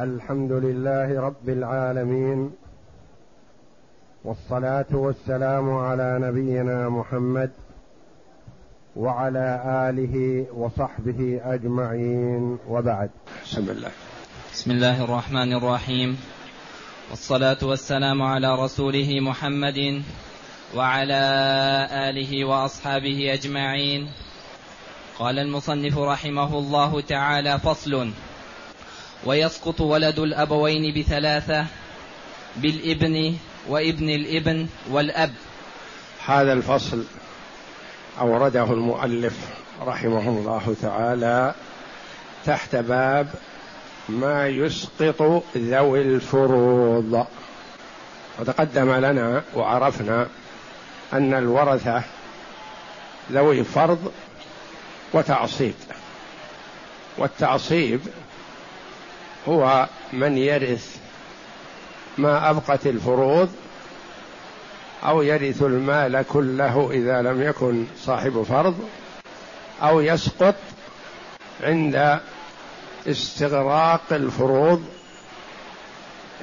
الحمد لله رب العالمين والصلاة والسلام على نبينا محمد وعلى آله وصحبه أجمعين وبعد. بسم الله بسم الله الرحمن الرحيم. والصلاة والسلام على رسوله محمد وعلى آله وأصحابه أجمعين. قال المصنف رحمه الله تعالى فصل. ويسقط ولد الأبوين بثلاثة بالإبن وإبن الإبن والأب. هذا الفصل أورده المؤلف رحمه الله تعالى تحت باب ما يسقط ذوي الفروض. وتقدم لنا وعرفنا أن الورثة ذوي فرض وتعصيب والتعصيب هو من يرث ما أبقت الفروض أو يرث المال كله إذا لم يكن صاحب فرض أو يسقط عند استغراق الفروض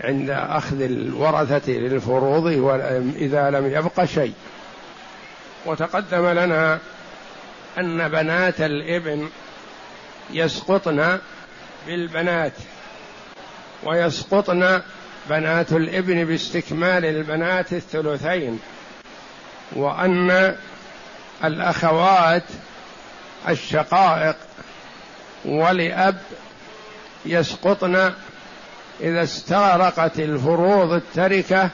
عند أخذ الورثة للفروض إذا لم يبق شيء. وتقدم لنا أن بنات الإبن يسقطن بالبنات. ويسقطن بنات الإبن باستكمال البنات الثلثين وأن الأخوات الشقائق ولأب يسقطن إذا استغرقت الفروض التركة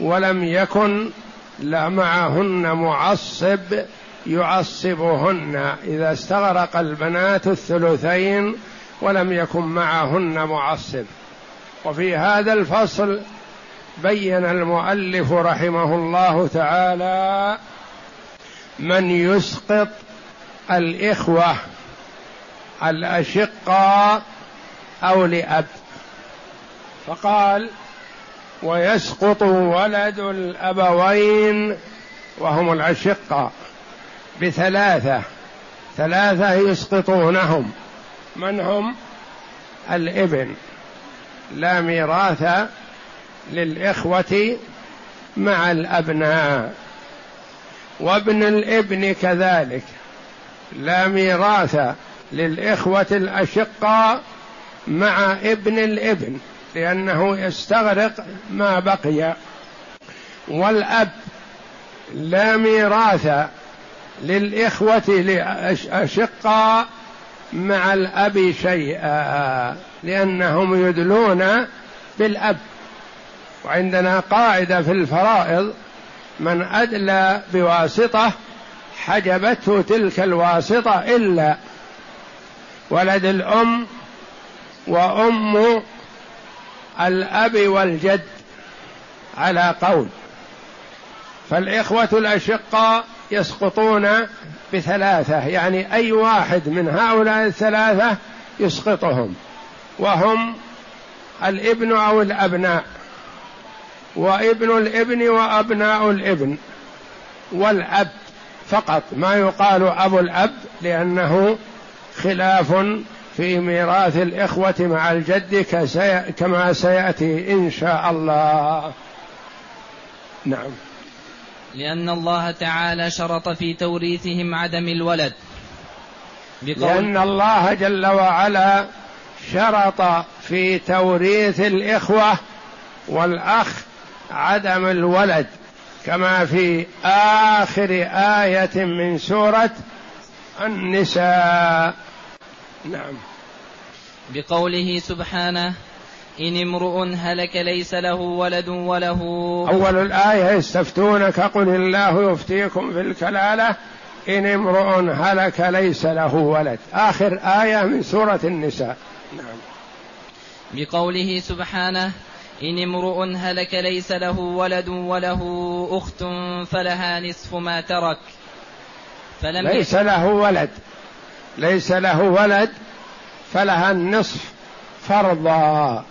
ولم يكن لا معهن معصب يعصبهن. إذا استغرق البنات الثلثين ولم يكن معهن معصب. وفي هذا الفصل بين المؤلف رحمه الله تعالى من يسقط الإخوة الأشقاء أو لأب. فقال ويسقط ولد الأبوين وهم الأشقاء بثلاثة ثلاثة يسقطونهم. من هم؟ الإبن. لا ميراث للإخوة مع الأبناء. وابن الإبن كذلك. لا ميراث للإخوة الأشقاء مع ابن الإبن لأنه يستغرق ما بقي. والأب لا ميراث للإخوة الأشقاء مع الأب شيئا لأنهم يدلون بالأب. وعندنا قاعدة في الفرائض من أدلى بواسطة حجبته تلك الواسطة إلا ولد الأم وأم الأب والجد على قول. فالإخوة الأشقاء يسقطون بثلاثة يعني أي واحد من هؤلاء الثلاثة يسقطهم وهم الابن أو الأبناء وابن الابن وأبناء الابن والأب فقط ما يقال أبو الأب لأنه خلاف في ميراث الإخوة مع الجد كما سيأتي إن شاء الله. نعم. لأن الله تعالى شرط في توريثهم عدم الولد. لأن الله جل وعلا شرط في توريث الإخوة والأخ عدم الولد كما في آخر آية من سورة النساء. نعم. بقوله سبحانه إن امرؤ هلك ليس له ولد وله. أول الآية يستفتونك قل الله يفتيكم في الكلالة. إن امرؤ هلك ليس له ولد. آخر آية من سورة النساء. نعم. بقوله سبحانه إن امرؤ هلك ليس له ولد وله أخت فلها نصف ما ترك. فلم ليس له ولد. ليس له ولد فلها النصف فرضا.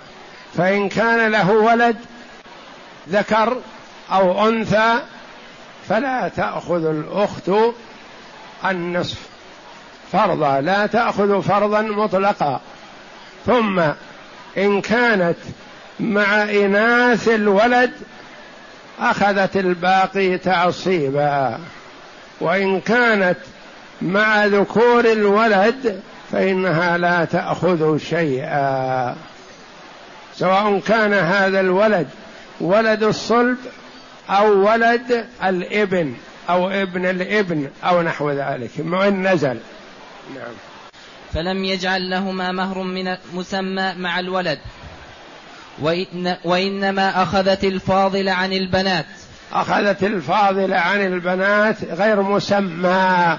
فإن كان له ولد ذكر أو أنثى فلا تأخذ الأخت النصف. فرضا لا تأخذ فرضا مطلقا. ثم إن كانت مع إناث الولد أخذت الباقي تعصيبا. وإن كانت مع ذكور الولد فإنها لا تأخذ شيئا. سواء كان هذا الولد ولد الصلب أو ولد الابن أو ابن الابن أو نحو ذلك وإن نزل. نعم. فلم يجعل لهما مهر من مسمى مع الولد وإن وإنما أخذت الفاضل عن البنات. أخذت الفاضل عن البنات غير مسمى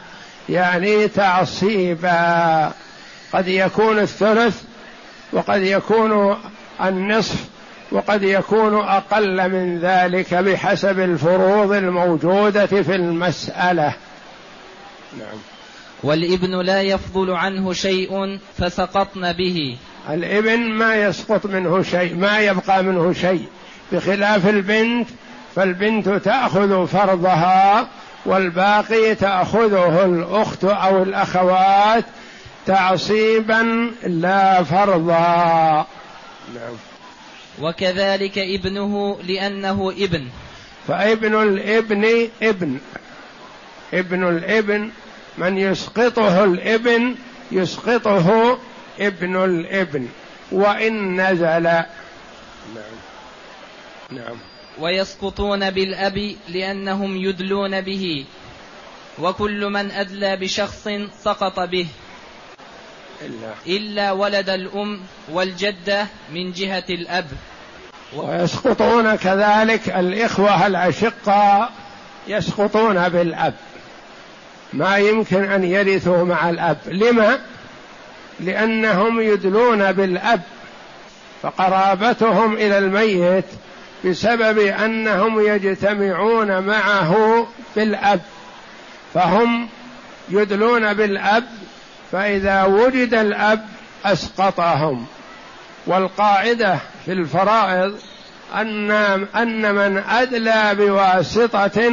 يعني تعصيبا. قد يكون الثلث وقد يكون النصف وقد يكون أقل من ذلك بحسب الفروض الموجودة في المسألة. نعم. والابن لا يفضل عنه شيء فسقطن به. الابن ما يسقط منه شيء ما يبقى منه شيء. بخلاف البنت فالبنت تأخذ فرضها والباقي تأخذه الأخت أو الأخوات تعصيبا لا فرضا. نعم. وكذلك ابنه لأنه ابن. فابن الابن ابن. ابن الابن من يسقطه الابن يسقطه ابن الابن. وإن نزل. نعم. نعم. ويسقطون بالأب لأنهم يدلون به. وكل من أدلى بشخص سقط به. إلا, إلا ولد الأم والجدة من جهة الأب. ويسقطون كذلك الإخوة الأشقاء يسقطون بالأب. ما يمكن أن يرثوا مع الأب. لما؟ لأنهم يدلون بالأب. فقرابتهم إلى الميت بسبب أنهم يجتمعون معه بالأب. فهم يدلون بالأب فإذا وجد الأب أسقطهم والقاعدة في الفرائض أن أن من أدلى بواسطة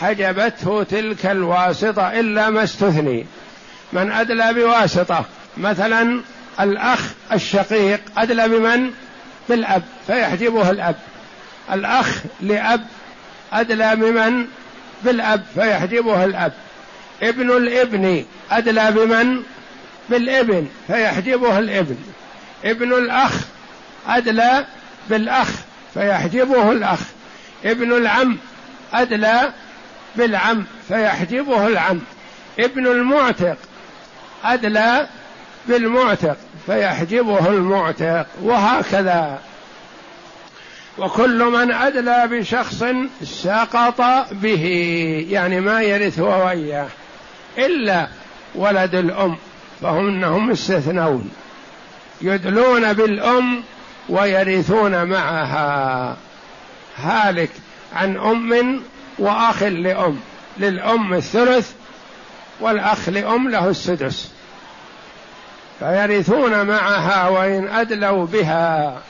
حجبته تلك الواسطة إلا ما استثني من أدلى بواسطة مثلا الأخ الشقيق أدلى بمن؟ بالأب فيحجبه الأب الأخ لأب أدلى بمن؟ بالأب فيحجبه الأب ابن الابن. أدلى بمن؟ بالابن فيحجبه الابن. ابن الأخ أدلى بالأخ فيحجبه الأخ. ابن العم أدلى بالعم فيحجبه العم. ابن المعتق أدلى بالمعتق فيحجبه المعتق. وهكذا. وكل من أدلى بشخص سقط به يعني ما يرث هو وإياه إلا ولد الأم فهم انهم مستثنون يدلون بالأم ويرثون معها. هالك عن أم وأخ لأم للأم الثلث والأخ لأم له السدس. فيرثون معها وإن أدلوا بها.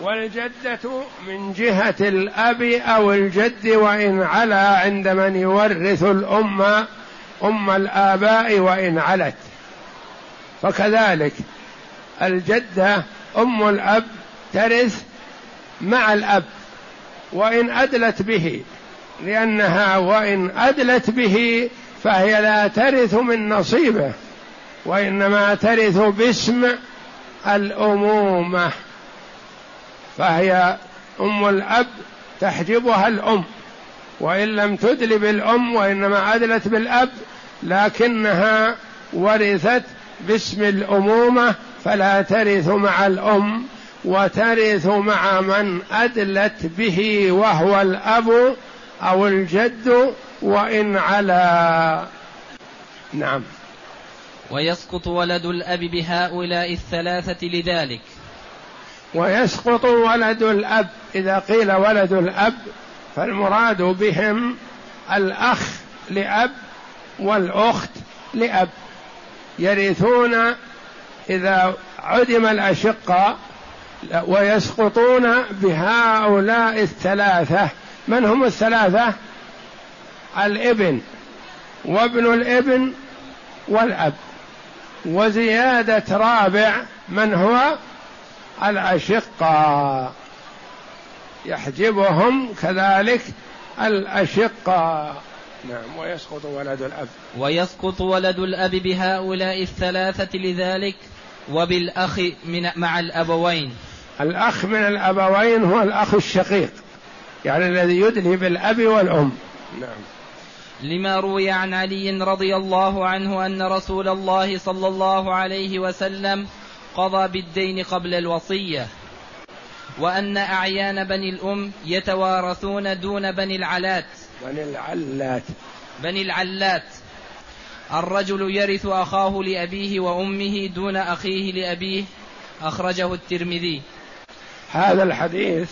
والجدة من جهة الأب أو الجد وإن علا عند من يورث الأم أم الآباء وإن علت. فكذلك الجدة أم الأب ترث مع الأب وإن أدلت به لأنها وإن أدلت به فهي لا ترث من نصيبه وإنما ترث باسم الأمومة. فهي أم الأب تحجبها الأم وإن لم تدل بالأم وإنما أدلت بالأب لكنها ورثت باسم الأمومة فلا ترث مع الأم وترث مع من أدلت به وهو الأب أو الجد وإن على. نعم. ويسقط ولد الأب بهؤلاء الثلاثة لذلك. ويسقط ولد الأب إذا قيل ولد الأب فالمراد بهم الأخ لأب والأخت لأب يرثون إذا عدم الأشقة ويسقطون بهؤلاء الثلاثة. من هم الثلاثة؟ الإبن وابن الإبن والأب. وزيادة رابع من هو؟ الأشقة. يحجبهم كذلك الأشقة. نعم ويسقط ولد الأب. ويسقط ولد الأب بهؤلاء الثلاثة لذلك وبالأخ من مع الأبوين. الأخ من الأبوين هو الأخ الشقيق يعني الذي يدلي بالأب والأم. نعم. لما روي عن علي رضي الله عنه أن رسول الله صلى الله عليه وسلم قضى بالدين قبل الوصية وأن أعيان بني الأم يتوارثون دون بني العلات بني العلات بني العلات. الرجل يرث أخاه لأبيه وأمه دون أخيه لأبيه أخرجه الترمذي. هذا الحديث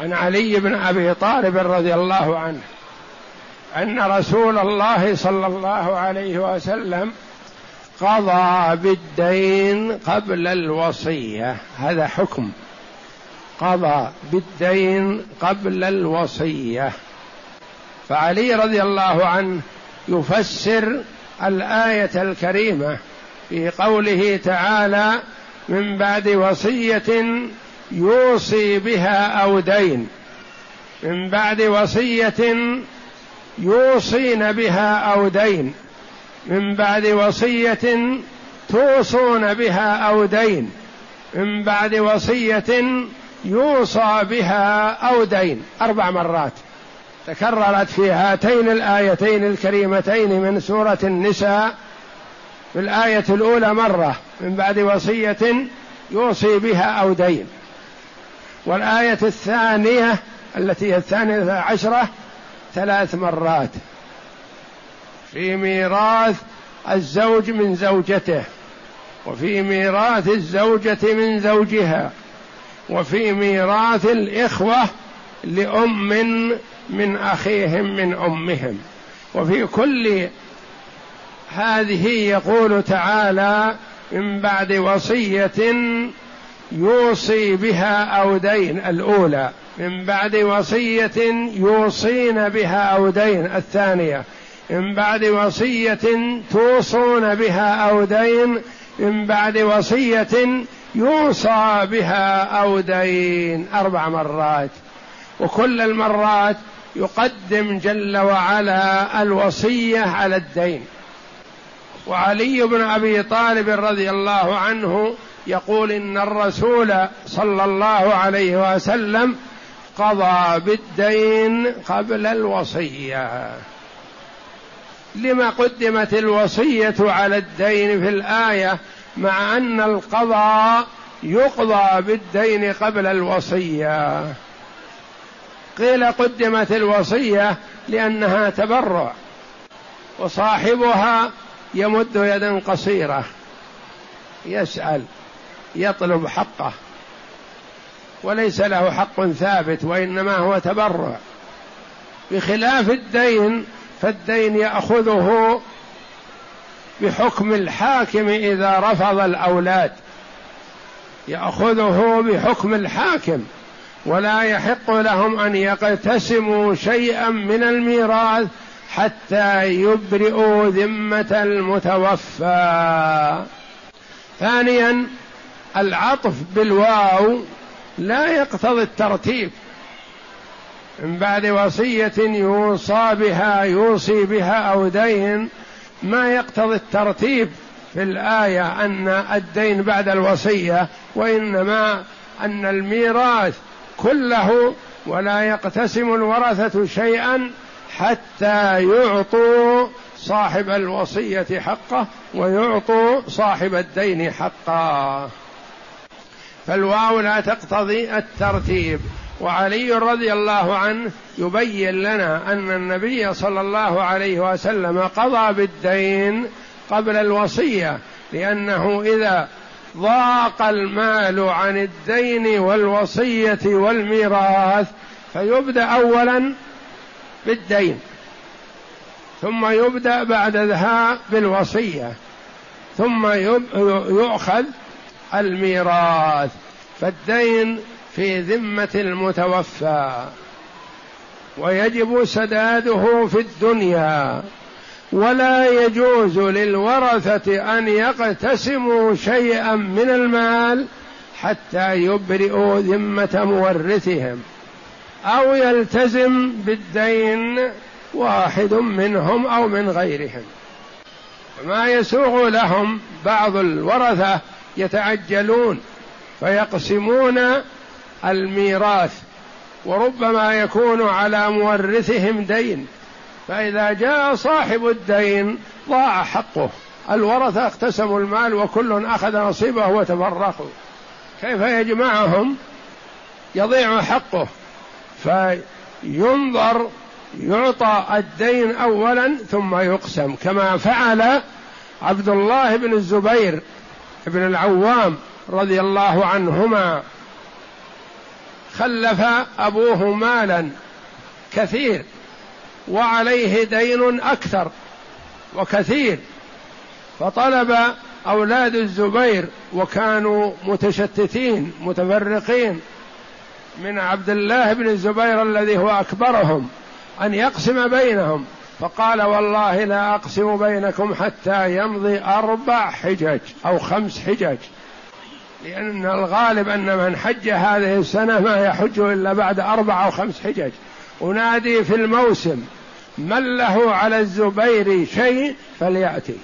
عن علي بن أبي طالب رضي الله عنه أن رسول الله صلى الله عليه وسلم قضى بالدين قبل الوصية. هذا حكم. قضى بالدين قبل الوصية. فعلي رضي الله عنه يفسر الآية الكريمة في قوله تعالى من بعد وصية يوصي بها أو دين. من بعد وصية يوصين بها أو دين. من بعد وصية توصون بها أو دين. من بعد وصية يوصى بها أو دين. أربع مرات. تكررت في هاتين الآيتين الكريمتين من سورة النساء. في الآية الأولى مرة من بعد وصية يوصي بها أو دين. والآية الثانية التي هي الثانية عشرة ثلاث مرات. في ميراث الزوج من زوجته وفي ميراث الزوجة من زوجها وفي ميراث الإخوة لأم من أخيهم من أمهم. وفي كل هذه يقول تعالى من بعد وصية يوصي بها أو دين الأولى. من بعد وصية يوصين بها أو دين الثانية. من بعد وصية توصون بها أو دين. من بعد وصية يوصى بها أو دين. أربع مرات. وكل المرات يقدم جل وعلا الوصية على الدين. وعلي بن أبي طالب رضي الله عنه يقول إن الرسول صلى الله عليه وسلم قضى بالدين قبل الوصية. لما قدمت الوصية على الدين في الآية مع أن القضاء يقضى بالدين قبل الوصية. قيل قدمت الوصية لأنها تبرع وصاحبها يمد يدا قصيرة يسأل يطلب حقه وليس له حق ثابت وإنما هو تبرع. بخلاف الدين فالدين يأخذه بحكم الحاكم إذا رفض الأولاد يأخذه بحكم الحاكم. ولا يحق لهم أن يقتسموا شيئا من الميراث حتى يبرئوا ذمة المتوفى. ثانيا العطف بالواو لا يقتضي الترتيب. من بعد وصية يوصى بها يوصي بها أو دين ما يقتضي الترتيب في الآية أن الدين بعد الوصية وإنما أن الميراث كله ولا يقتسم الورثة شيئا حتى يعطوا صاحب الوصية حقه ويعطوا صاحب الدين حقه. فالواو لا تقتضي الترتيب. وعلي رضي الله عنه يبين لنا أن النبي صلى الله عليه وسلم قضى بالدين قبل الوصية لأنه إذا ضاق المال عن الدين والوصية والميراث فيبدأ اولا بالدين ثم يبدأ بعد ذها بالوصية ثم يؤخذ الميراث. فالدين في ذمة المتوفى ويجب سداده في الدنيا. ولا يجوز للورثة أن يقتسموا شيئا من المال حتى يبرئوا ذمة مورثهم أو يلتزم بالدين واحد منهم أو من غيرهم. ما يسوغ لهم بعض الورثة يتعجلون فيقسمون الميراث وربما يكون على مورثهم دين. فإذا جاء صاحب الدين ضاع حقه. الورثة اقتسموا المال وكل أخذ نصيبه وتفرقوا كيف يجمعهم؟ يضيع حقه. فينظر يعطى الدين اولا ثم يقسم. كما فعل عبد الله بن الزبير بن العوام رضي الله عنهما. خلف أبوه مالا كثير. وعليه دين أكثر وكثير. فطلب أولاد الزبير وكانوا متشتتين متفرقين من عبد الله بن الزبير الذي هو أكبرهم أن يقسم بينهم. فقال والله لا أقسم بينكم حتى يمضي أربع حجج أو خمس حجج. لأن الغالب أن من حج هذه السنة ما يحج إلا بعد أربع أو خمس حجج. انادي في الموسم من له على الزبير شيء فليأتي.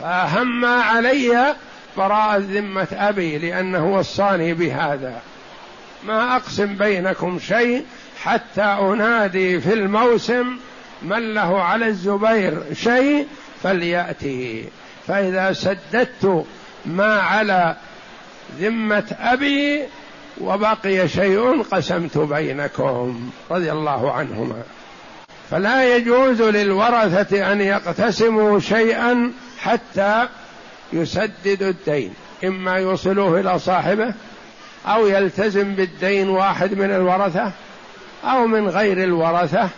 فأهم علي براءة ذمة أبي لأنه وصاني بهذا. ما أقسم بينكم شيء حتى أنادي في الموسم من له على الزبير شيء فليأتي. فإذا سددت ما على ذمة أبي وبقي شيء قسمت بينكم رضي الله عنهما. فلا يجوز للورثة أن يقتسموا شيئا حتى يسددوا الدين. إما يوصلوه إلى صاحبه أو يلتزم بالدين واحد من الورثة أو من غير الورثة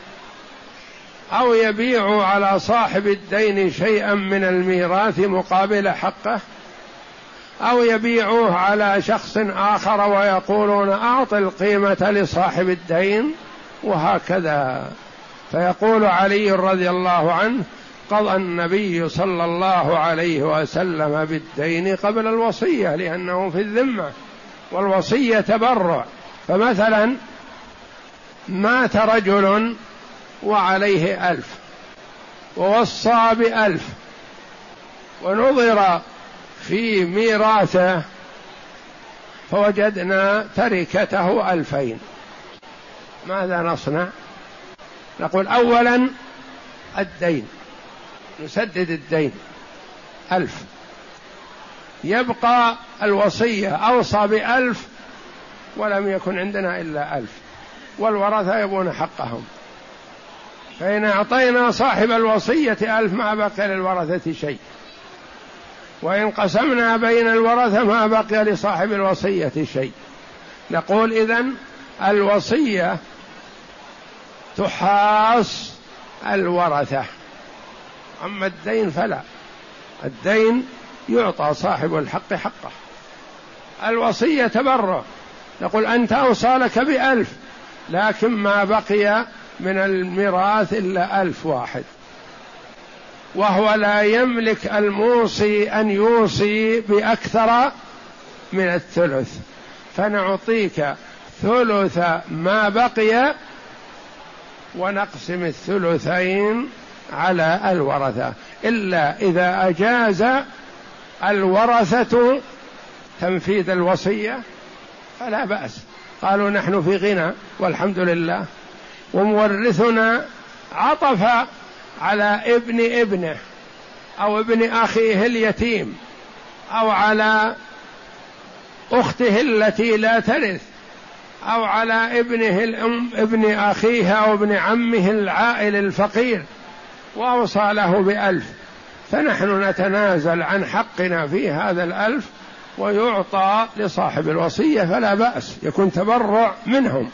أو يبيع على صاحب الدين شيئا من الميراث مقابل حقه أو يبيعوه على شخص آخر ويقولون أعط القيمة لصاحب الدين وهكذا. فيقول علي رضي الله عنه قضى النبي صلى الله عليه وسلم بالدين قبل الوصية لأنه في الذمة والوصية تبرع. فمثلا مات رجل وعليه ألف ووصى بألف ونظر في ميراثه فوجدنا تركته ألفين. ماذا نصنع؟ نقول أولا الدين نسدد الدين. ألف. يبقى الوصية أوصى بألف ولم يكن عندنا إلا ألف. والورثة يبون حقهم. فإن أعطينا صاحب الوصية ألف ما بقي للورثة شيء. وإن قسمنا بين الورثة ما بقي لصاحب الوصية شيء. نقول إذن الوصية تحاص الورثة. أما الدين فلا. الدين يعطى صاحب الحق حقه. الوصية تبرع. نقول أنت أوصى لك بألف لكن ما بقي من الميراث إلا ألف واحد. وهو لا يملك الموصي أن يوصي بأكثر من الثلث. فنعطيك ثلث ما بقي ونقسم الثلثين على الورثة. إلا إذا أجاز الورثة تنفيذ الوصية فلا بأس. قالوا نحن في غنى والحمد لله. ومورثنا عطف على ابن ابنه أو ابن أخيه اليتيم أو على أخته التي لا ترث أو على ابنه الأم ابن أخيه أو ابن عمه العائل الفقير وأوصى له بألف. فنحن نتنازل عن حقنا في هذا الألف ويعطى لصاحب الوصية فلا بأس يكون تبرع منهم.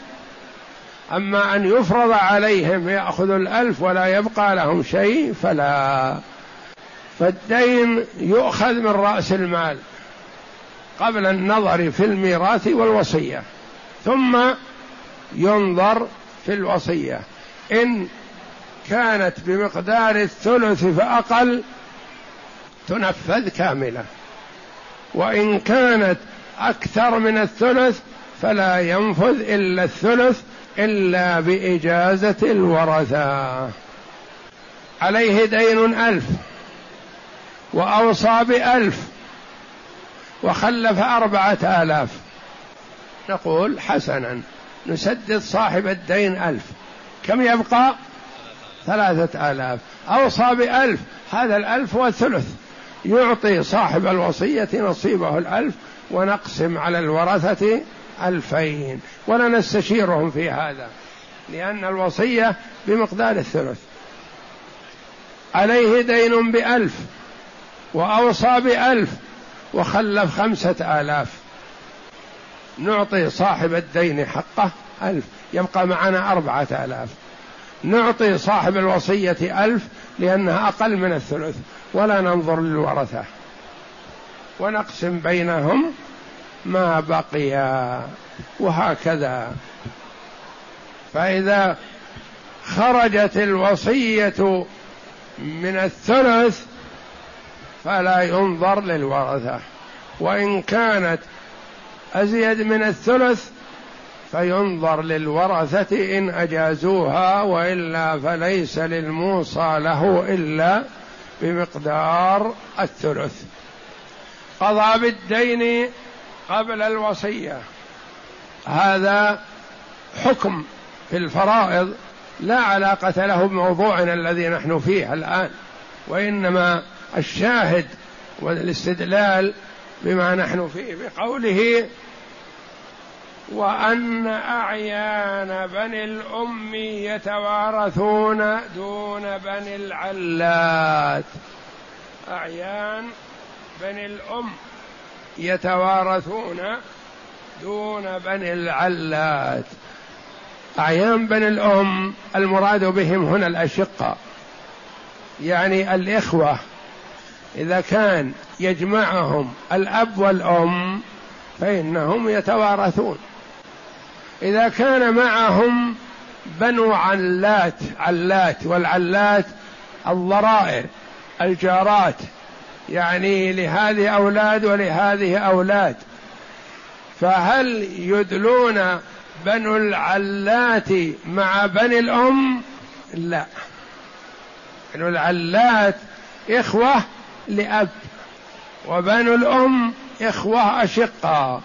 أما أن يفرض عليهم يأخذ الألف ولا يبقى لهم شيء فلا. فالدين يؤخذ من رأس المال قبل النظر في الميراث والوصية ثم ينظر في الوصية. إن كانت بمقدار الثلث فأقل تنفذ كاملة وإن كانت أكثر من الثلث فلا ينفذ إلا الثلث إلا بإجازة الورثة. عليه دين ألف وأوصى بألف وخلف أربعة آلاف. نقول حسنا نسدد صاحب الدين ألف. كم يبقى؟ ثلاثة آلاف. أوصى بألف هذا الألف والثلث يعطي صاحب الوصية نصيبه الألف ونقسم على الورثة ألفين. ولا نستشيرهم في هذا لأن الوصية بمقدار الثلث. عليه دين بألف وأوصى بألف وخلف خمسة آلاف. نعطي صاحب الدين حقه ألف يبقى معنا أربعة آلاف. نعطي صاحب الوصية ألف لأنها أقل من الثلث. ولا ننظر للورثة. ونقسم بينهم ما بقي وهكذا. فإذا خرجت الوصية من الثلث فلا ينظر للورثة. وإن كانت أزيد من الثلث فينظر للورثة إن أجازوها وإلا فليس للموصى له إلا بمقدار الثلث. قضى بالدين قبل الوصية. هذا حكم في الفرائض لا علاقة له بموضوعنا الذي نحن فيه الآن وإنما الشاهد والاستدلال بما نحن فيه بقوله وأن أعيان بني الأم يتوارثون دون بني العلات أعيان بني الأم يتوارثون دون بني العلات. أعيان بني الأم المراد بهم هنا الأشقة. يعني الإخوة. إذا كان يجمعهم الأب والأم فإنهم يتوارثون. إذا كان معهم بنو علات علات والعلات الضرائر الجارات يعني لهذه أولاد ولهذه أولاد. فهل يدلون بنو العلات مع بني الأم؟ لا. بنو العلات إخوة لأب وبنو الأم إخوة أشقاء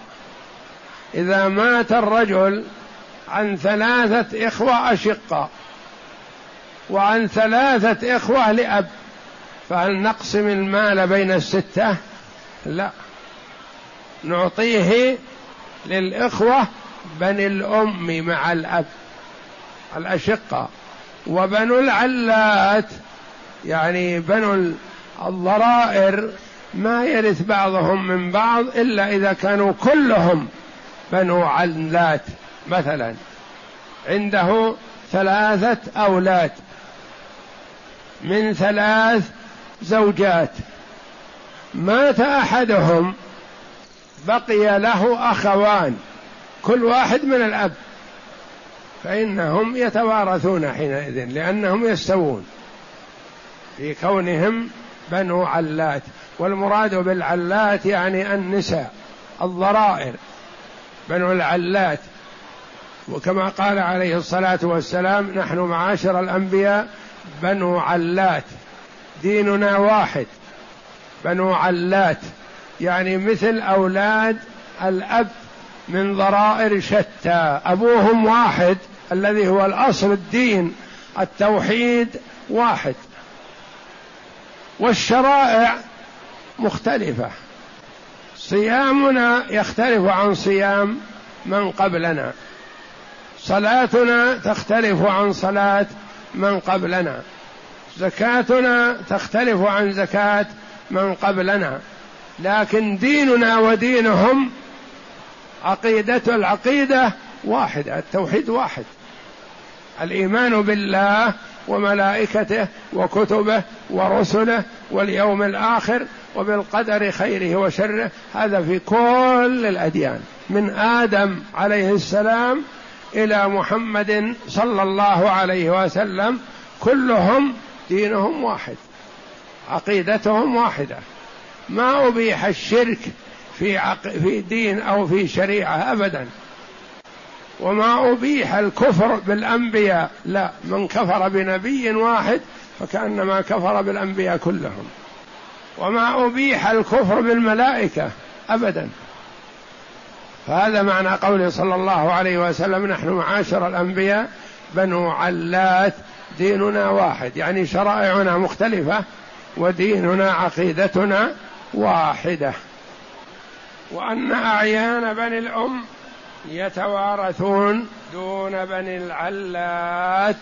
إذا مات الرجل عن ثلاثة إخوة أشقاء وعن ثلاثة إخوة لأب فهل نقسم المال بين الستة؟ لا. نعطيه للإخوة بني الأم مع الأب الأشقة وبنو العلات يعني بنو الضرائر ما يرث بعضهم من بعض إلا إذا كانوا كلهم بنو علات مثلا. عنده ثلاثة أولاد. من ثلاث زوجات. مات أحدهم بقي له أخوان كل واحد من الأب. فإنهم يتوارثون حينئذ لأنهم يستوون. في كونهم بنو علات والمراد بالعلات يعني النساء الضرائر. بنو العلات وكما قال عليه الصلاة والسلام نحن معاشر الأنبياء بنو علات. ديننا واحد بنو علات يعني مثل أولاد الأب من ضرائر شتى. أبوهم واحد الذي هو الأصل الدين التوحيد واحد. والشرائع مختلفة. صيامنا يختلف عن صيام من قبلنا. صلاتنا تختلف عن صلاة من قبلنا. زكاتنا تختلف عن زكاة من قبلنا لكن ديننا ودينهم عقيدة العقيدة واحدة التوحيد واحد. الإيمان بالله وملائكته وكتبه ورسله واليوم الآخر وبالقدر خيره وشره هذا في كل الأديان من آدم عليه السلام إلى محمد صلى الله عليه وسلم كلهم دينهم واحد عقيدتهم واحدة. ما أبيح الشرك في عق... في دين أو في شريعة ابدا. وما أبيح الكفر بالأنبياء لا من كفر بنبي واحد فكأنما كفر بالأنبياء كلهم. وما أبيح الكفر بالملائكة ابدا. فهذا معنى قوله صلى الله عليه وسلم نحن معاشر الأنبياء بنو علات ديننا واحد يعني شرائعنا مختلفة وديننا عقيدتنا واحدة. وأن أعيان بني الأم يتوارثون دون بني العلات.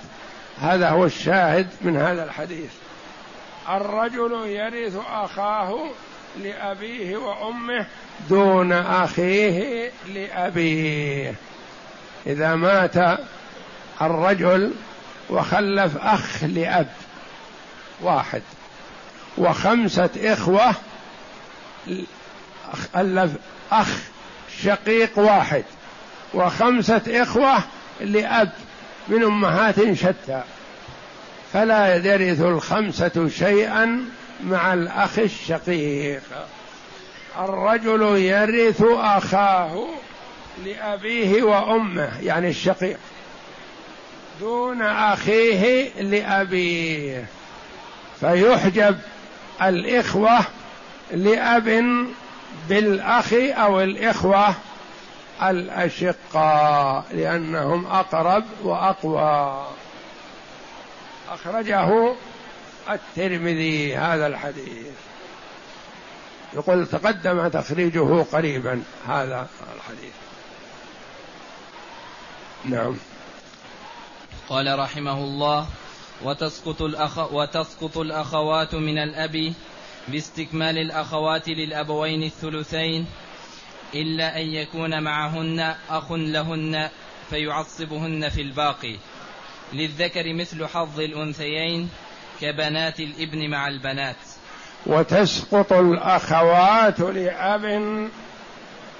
هذا هو الشاهد من هذا الحديث. الرجل يرث أخاه لأبيه وأمه دون أخيه لأبيه. إذا مات الرجل وخلف أخ لأب واحد وخمسة إخوة ألف أخ شقيق واحد وخمسة إخوة لأب من أمهات شتى. فلا يرث الخمسة شيئا مع الأخ الشقيق. الرجل يرث أخاه لأبيه وأمه يعني الشقيق. دون أخيه لأبيه. فيحجب الإخوة لأب بالأخ أو الإخوة الأشقاء لأنهم أقرب وأقوى. أخرجه الترمذي هذا الحديث. يقول تقدم تخريجه قريبا هذا الحديث. نعم. قال رحمه الله وتسقط الأخ وتسقط الأخوات من الأب باستكمال الأخوات للأبوين الثلثين إلا أن يكون معهن أخ لهن فيعصبهن في الباقي. للذكر مثل حظ الأنثيين كبنات الإبن مع البنات. وتسقط الأخوات لأب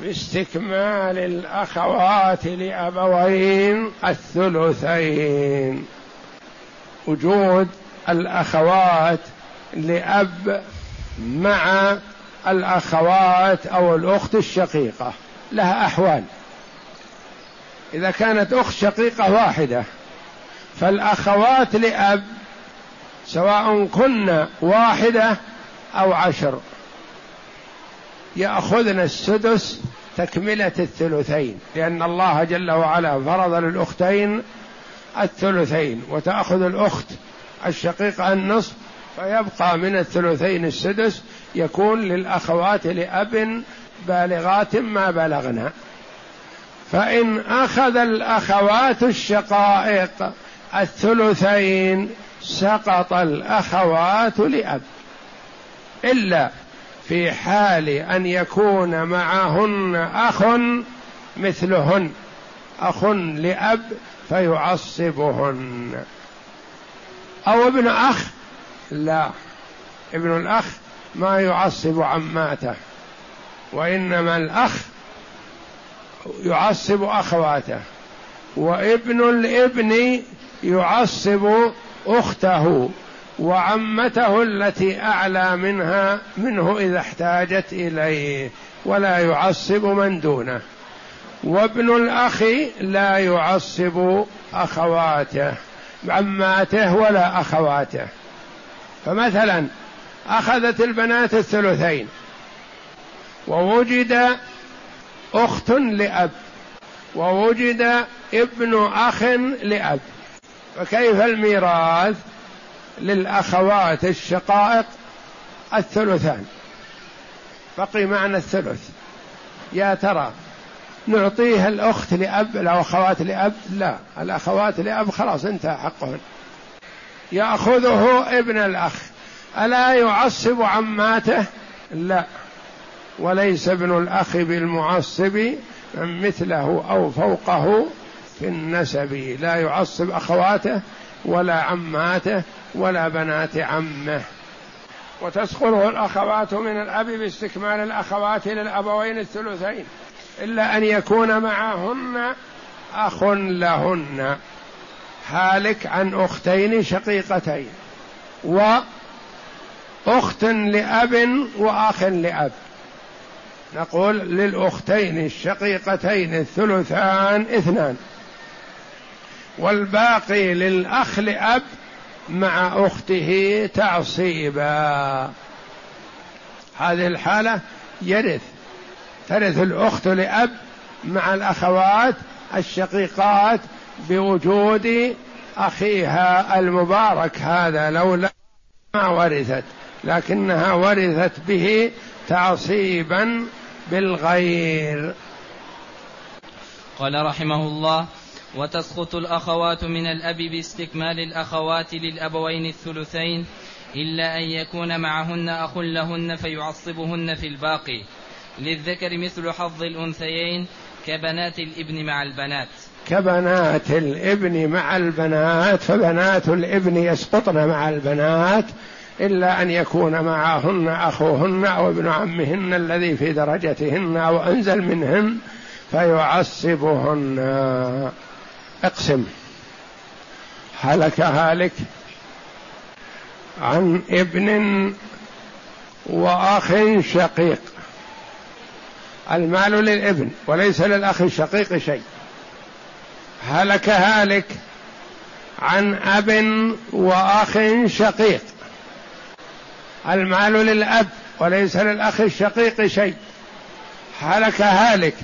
باستكمال الأخوات لأبوين الثلثين. وجود الأخوات لأب مع الأخوات أو الأخت الشقيقة لها أحوال. إذا كانت أخت شقيقة واحدة فالأخوات لأب سواء كن واحدة أو عشر. يأخذن السدس تكملة الثلثين لأن الله جل وعلا فرض للأختين الثلثين وتأخذ الأخت الشقيقة النصف فيبقى من الثلثين السدس يكون للأخوات لأب بالغات ما بلغنا. فإن أخذ الأخوات الشقائق الثلثين سقط الأخوات لأب إلا في حال أن يكون معهن أخ مثلهن أخ لأب فيعصبهن. أو ابن أخ؟ لا ابن الأخ ما يعصب عماته وإنما الأخ يعصب أخواته وابن الابن يعصب أخته. وعمته التي أعلى منها منه إذا احتاجت إليه ولا يعصب من دونه. وابن الأخ لا يعصب أخواته عماته ولا أخواته. فمثلا أخذت البنات الثلثين ووجد أخت لأب ووجد ابن أخ لأب. فكيف الميراث؟ للأخوات الشقائق الثلثان. بقي معنا الثلث. يا ترى نعطيه الأخت لأب الأخوات لأب؟ لا الأخوات لأب خلاص انتهى حقهن. يأخذه ابن الأخ. ألا يعصب عماته لا. وليس ابن الأخ بالمعصب من مثله أو فوقه في النسب. لا يعصب أخواته ولا عماته ولا بنات عمه. وتسقطه الأخوات من الأب باستكمال الأخوات للأبوين الثلثين إلا أن يكون معهن أخ لهن. هالك عن أختين شقيقتين وأخت لأب وأخ لأب. نقول للأختين الشقيقتين الثلثان اثنان. والباقي للأخ لأب مع أخته تعصيبا. هذه الحالة يرث ترث الأخت لأب مع الأخوات الشقيقات بوجود أخيها المبارك هذا لولا ما ورثت لكنها ورثت به تعصيبا بالغير. قال رحمه الله وتسقط الأخوات من الأب باستكمال الأخوات للأبوين الثلثين إلا أن يكون معهن أخ لهن فيعصبهن في الباقي. للذكر مثل حظ الأنثيين كبنات الإبن مع البنات. كبنات الإبن مع البنات فبنات الإبن يسقطن مع البنات إلا أن يكون معهن أخوهن أو ابن عمهن الذي في درجتهن أو أنزل منهن فيعصبهن. أقسم هلك هالك عن ابن وأخ شقيق. المال للابن وليس للأخ الشقيق شيء. هلك هالك عن أب وأخ شقيق. المال للأب وليس للأخ الشقيق شيء. هلك هالك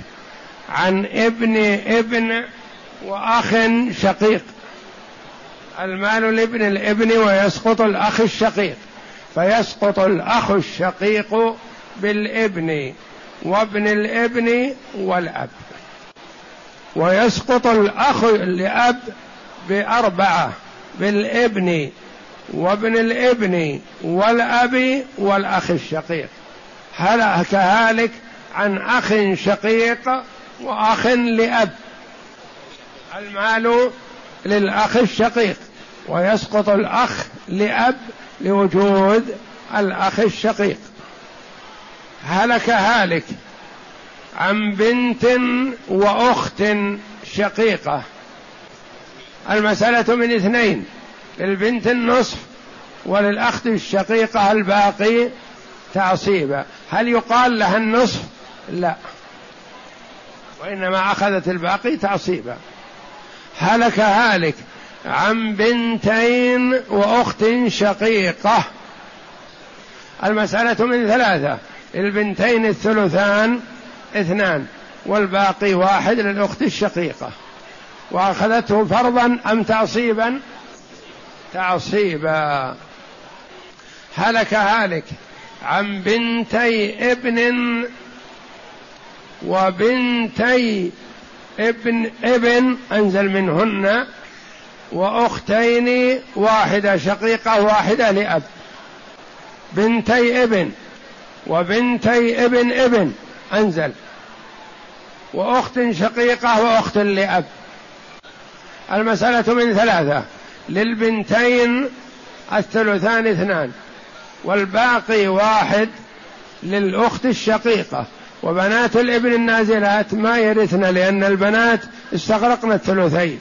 عن ابن ابن وأخ شقيق. المال لابن الابن ويسقط الأخ الشقيق. فيسقط الأخ الشقيق بالابن وابن الابن والأب. ويسقط الأخ لأب بأربعة بالابن وابن الابن والأب والأخ الشقيق. هل كهالك عن أخ شقيق وأخ لأب. المال للأخ الشقيق ويسقط الأخ لأب لوجود الأخ الشقيق. هلك هالك عن بنت وأخت شقيقة. المسألة من اثنين للبنت النصف وللأخت الشقيقة الباقي تعصيبا. هل يقال لها النصف؟ لا. وإنما أخذت الباقي تعصيبا. هلك هالك عن بنتين وأخت شقيقة. المسألة من ثلاثة البنتين الثلثان اثنان والباقي واحد للأخت الشقيقة. وأخذته فرضا أم تعصيبا؟ تعصيبا. هلك هالك عن بنتي ابن وبنتي ابن ابن انزل منهن واختين واحدة شقيقة واحدة لأب. بنتي ابن وبنتي ابن ابن انزل. وأخت شقيقة وأخت لأب. المسألة من ثلاثة. للبنتين الثلثان اثنان. والباقي واحد للأخت الشقيقة. وبنات الإبن النازلات ما يرثن لأن البنات استغرقن الثلثين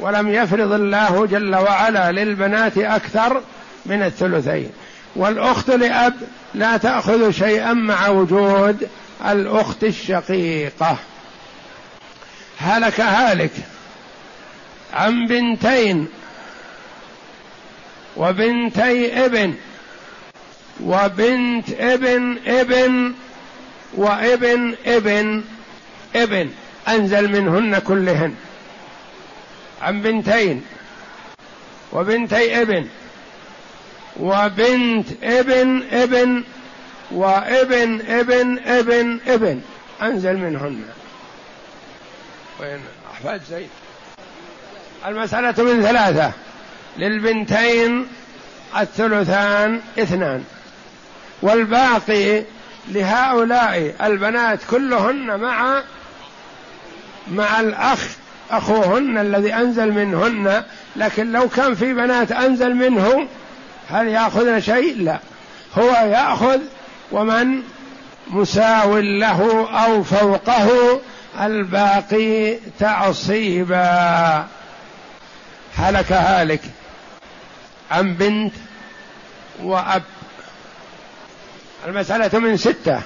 ولم يفرض الله جل وعلا للبنات أكثر من الثلثين. والأخت لأب لا تأخذ شيئا مع وجود الأخت الشقيقة. هلك هالك عن بنتين وبنتي ابن وبنت ابن ابن وابن ابن ابن. أنزل منهن كلهن. عن بنتين. وبنتي ابن. وبنت ابن ابن. وابن ابن ابن ابن. أنزل منهن. وين؟ أحفاد زيد. المسألة من ثلاثة. للبنتين الثلثان اثنان. والباقي لهؤلاء البنات كلهن مع مع الأخ أخوهن الذي أنزل منهن لكن لو كان في بنات أنزل منه هل يأخذن شيء؟ لا. هو يأخذ ومن مساو له أو فوقه الباقي تعصيبا. هلك هالك عن بنت وأب المسألة من ستة.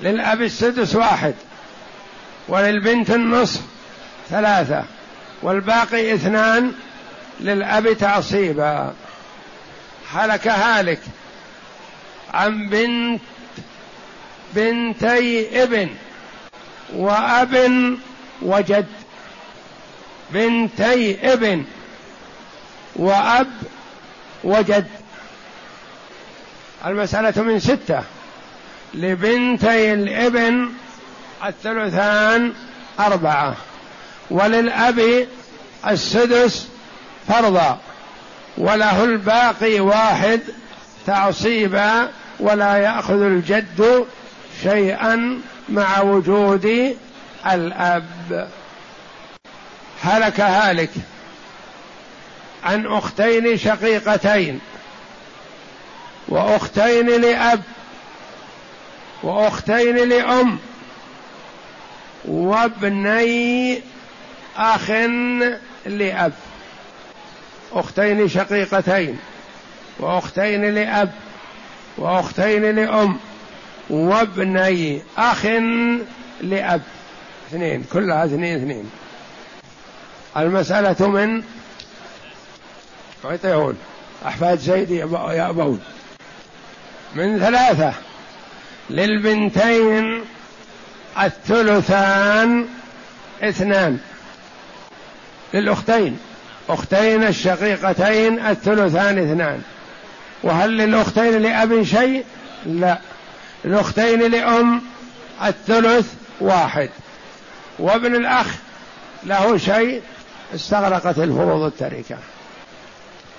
للأب السدس واحد وللبنت النصف ثلاثة والباقي اثنان للأب تعصيبا. هلك هالك عن بنت بنتي ابن وأب وجد. بنتي ابن وأب وجد. المسألة من ستة. لبنتي الابن الثلثان أربعة وللأب السدس فرضا وله الباقي واحد تعصيبا ولا يأخذ الجد شيئا مع وجود الأب. هلك هالك عن أختين شقيقتين. وأختين لأب وأختين لأم وابني أخ لأب. أختين شقيقتين وأختين لأب وأختين لأم وابني أخ لأب. اثنين كلها اثنين اثنين. المسألة من؟ عطيهون أحفاد زيد يأبون. من ثلاثة. للبنتين الثلثان اثنان. للأختين. أختين الشقيقتين الثلثان اثنان. وهل للأختين لأب شيء؟ لا. الأختين لأم الثلث واحد. وابن الأخ له شيء استغرقت الفروض التركة.